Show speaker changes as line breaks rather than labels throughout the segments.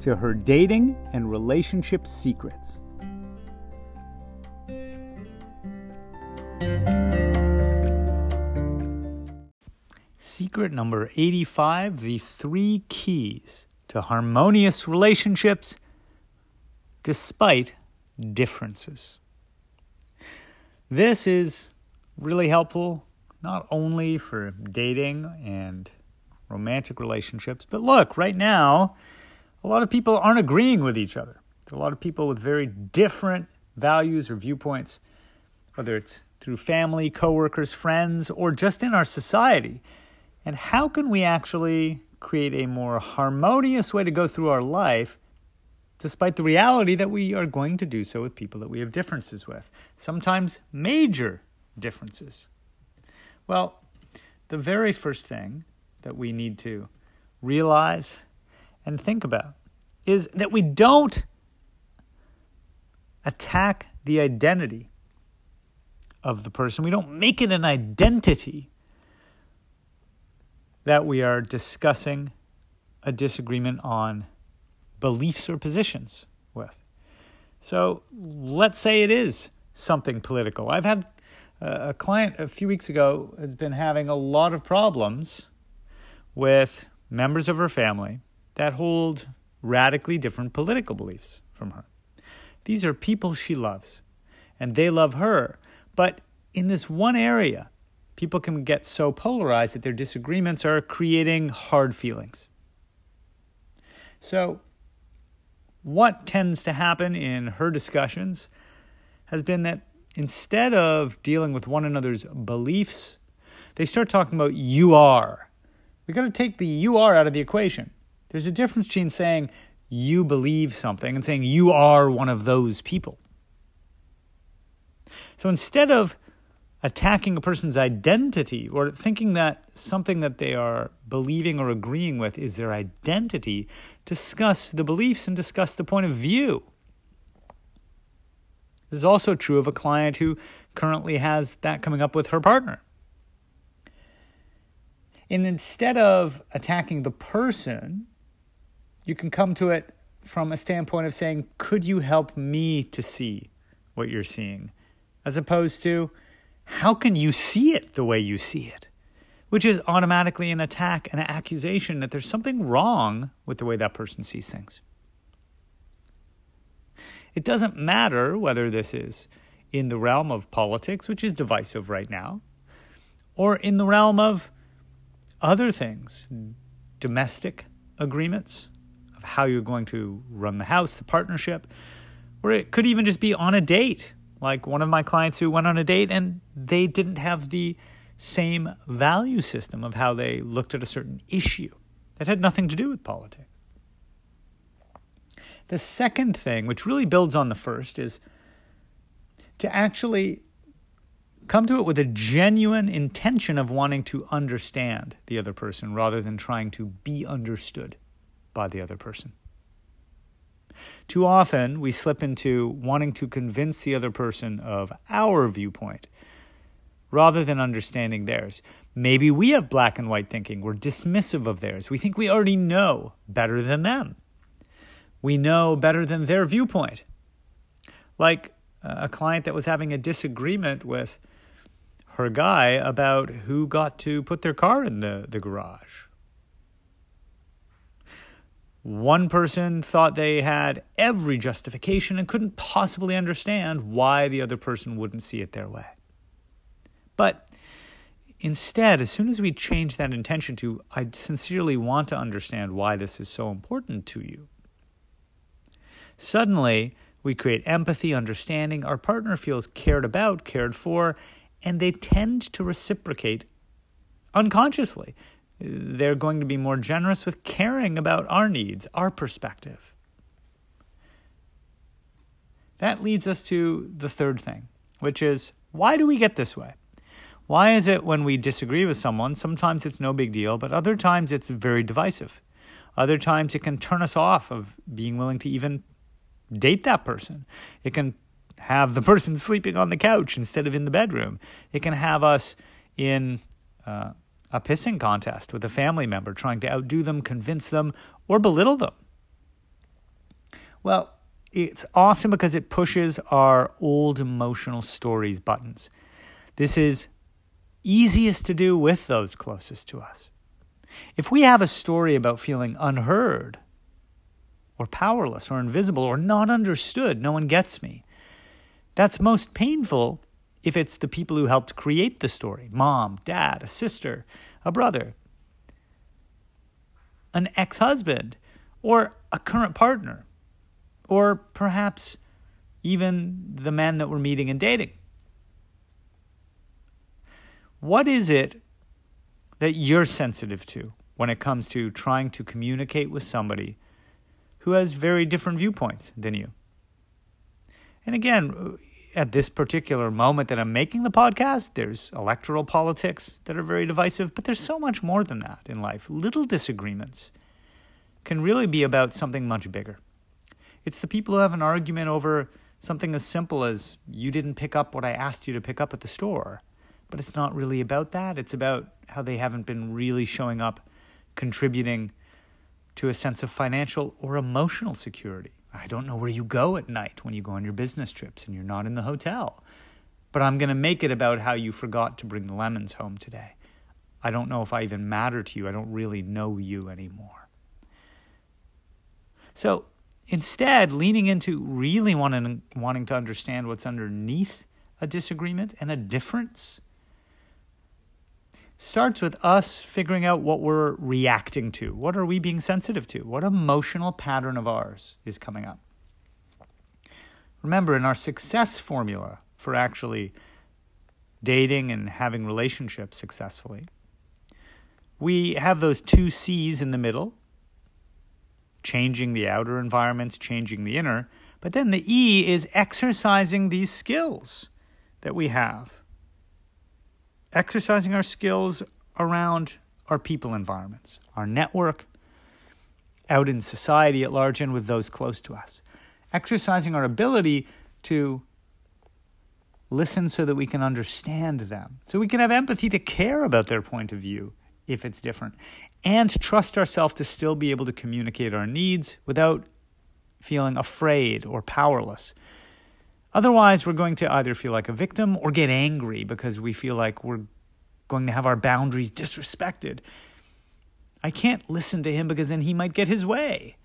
to her dating and relationship secrets. Secret number 85 the three keys to harmonious relationships despite differences. This is really helpful not only for dating and romantic relationships, but look, right now, a lot of people aren't agreeing with each other. There are a lot of people with very different values or viewpoints, whether it's through family, coworkers, friends, or just in our society. And how can we actually create a more harmonious way to go through our life, despite the reality that we are going to do so with people that we have differences with, sometimes major differences? Well, the very first thing that we need to realize and think about is that we don't attack the identity of the person. We don't make it an identity that we are discussing a disagreement on beliefs or positions with. So let's say it is something political. I've had uh, a client a few weeks ago has been having a lot of problems with members of her family that hold radically different political beliefs from her. These are people she loves, and they love her. But in this one area, people can get so polarized that their disagreements are creating hard feelings. So, what tends to happen in her discussions has been that instead of dealing with one another's beliefs, they start talking about you are. We got to take the you are out of the equation. There's a difference between saying you believe something and saying you are one of those people. So instead of attacking a person's identity or thinking that something that they are believing or agreeing with is their identity, discuss the beliefs and discuss the point of view. This is also true of a client who currently has that coming up with her partner. And instead of attacking the person, you can come to it from a standpoint of saying, Could you help me to see what you're seeing? As opposed to, How can you see it the way you see it? Which is automatically an attack, an accusation that there's something wrong with the way that person sees things. It doesn't matter whether this is in the realm of politics, which is divisive right now, or in the realm of other things, domestic agreements, of how you're going to run the house, the partnership, or it could even just be on a date. Like one of my clients who went on a date and they didn't have the same value system of how they looked at a certain issue that had nothing to do with politics. The second thing, which really builds on the first, is to actually come to it with a genuine intention of wanting to understand the other person rather than trying to be understood by the other person. Too often, we slip into wanting to convince the other person of our viewpoint rather than understanding theirs. Maybe we have black and white thinking. We're dismissive of theirs. We think we already know better than them. We know better than their viewpoint. Like uh, a client that was having a disagreement with her guy about who got to put their car in the, the garage. One person thought they had every justification and couldn't possibly understand why the other person wouldn't see it their way. But instead, as soon as we change that intention to, I sincerely want to understand why this is so important to you, suddenly we create empathy, understanding. Our partner feels cared about, cared for, and they tend to reciprocate unconsciously they're going to be more generous with caring about our needs, our perspective. that leads us to the third thing, which is why do we get this way? Why is it when we disagree with someone, sometimes it's no big deal, but other times it's very divisive? Other times it can turn us off of being willing to even date that person. It can have the person sleeping on the couch instead of in the bedroom. It can have us in uh, a pissing contest with a family member, trying to outdo them, convince them, or belittle them. Well, it's often because it pushes our old emotional stories buttons. This is easiest to do with those closest to us. If we have a story about feeling unheard, or powerless, or invisible, or not understood, no one gets me, that's most painful if it's the people who helped create the story mom, dad, a sister, a brother, an ex husband, or a current partner, or perhaps even the man that we're meeting and dating. What is it that you're sensitive to when it comes to trying to communicate with somebody who has very different viewpoints than you? And again, at this particular moment that I'm making the podcast, there's electoral politics that are very divisive, but there's so much more than that in life. Little disagreements can really be about something much bigger. It's the people who have an argument over something as simple as you didn't pick up what I asked you to pick up at the store but it's not really about that. It's about how they haven't been really showing up, contributing to a sense of financial or emotional security. I don't know where you go at night when you go on your business trips and you're not in the hotel. But I'm going to make it about how you forgot to bring the lemons home today. I don't know if I even matter to you. I don't really know you anymore. So instead, leaning into really wanting, wanting to understand what's underneath a disagreement and a difference starts with us figuring out what we're reacting to. What are we being sensitive to? What emotional pattern of ours is coming up? Remember, in our success formula for actually dating and having relationships successfully, we have those two C's in the middle changing the outer environments, changing the inner. But then the E is exercising these skills that we have exercising our skills around our people environments, our network, out in society at large, and with those close to us. Exercising our ability to listen so that we can understand them, so we can have empathy to care about their point of view if it's different, and trust ourselves to still be able to communicate our needs without feeling afraid or powerless Otherwise, we're going to either feel like a victim or get angry because we feel like we're going to have our boundaries disrespected. I can't listen to him because then he might get his way.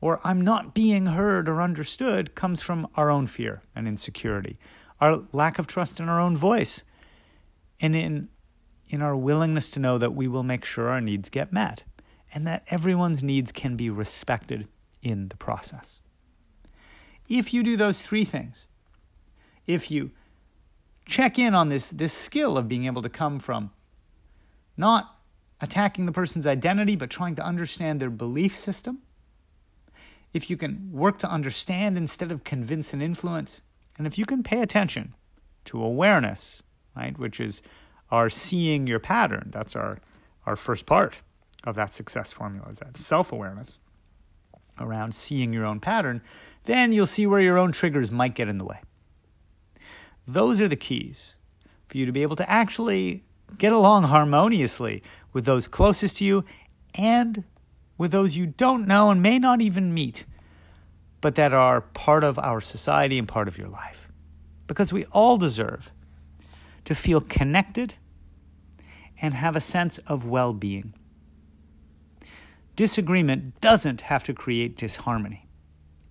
Or I'm not being heard or understood comes from our own fear and insecurity, our lack of trust in our own voice, and in, in our willingness to know that we will make sure our needs get met and that everyone's needs can be respected in the process. If you do those three things, if you check in on this, this skill of being able to come from not attacking the person's identity, but trying to understand their belief system, if you can work to understand instead of convince and influence, and if you can pay attention to awareness, right, which is our seeing your pattern, that's our, our first part of that success formula, is that self awareness around seeing your own pattern, then you'll see where your own triggers might get in the way. Those are the keys for you to be able to actually get along harmoniously with those closest to you and with those you don't know and may not even meet, but that are part of our society and part of your life. Because we all deserve to feel connected and have a sense of well being. Disagreement doesn't have to create disharmony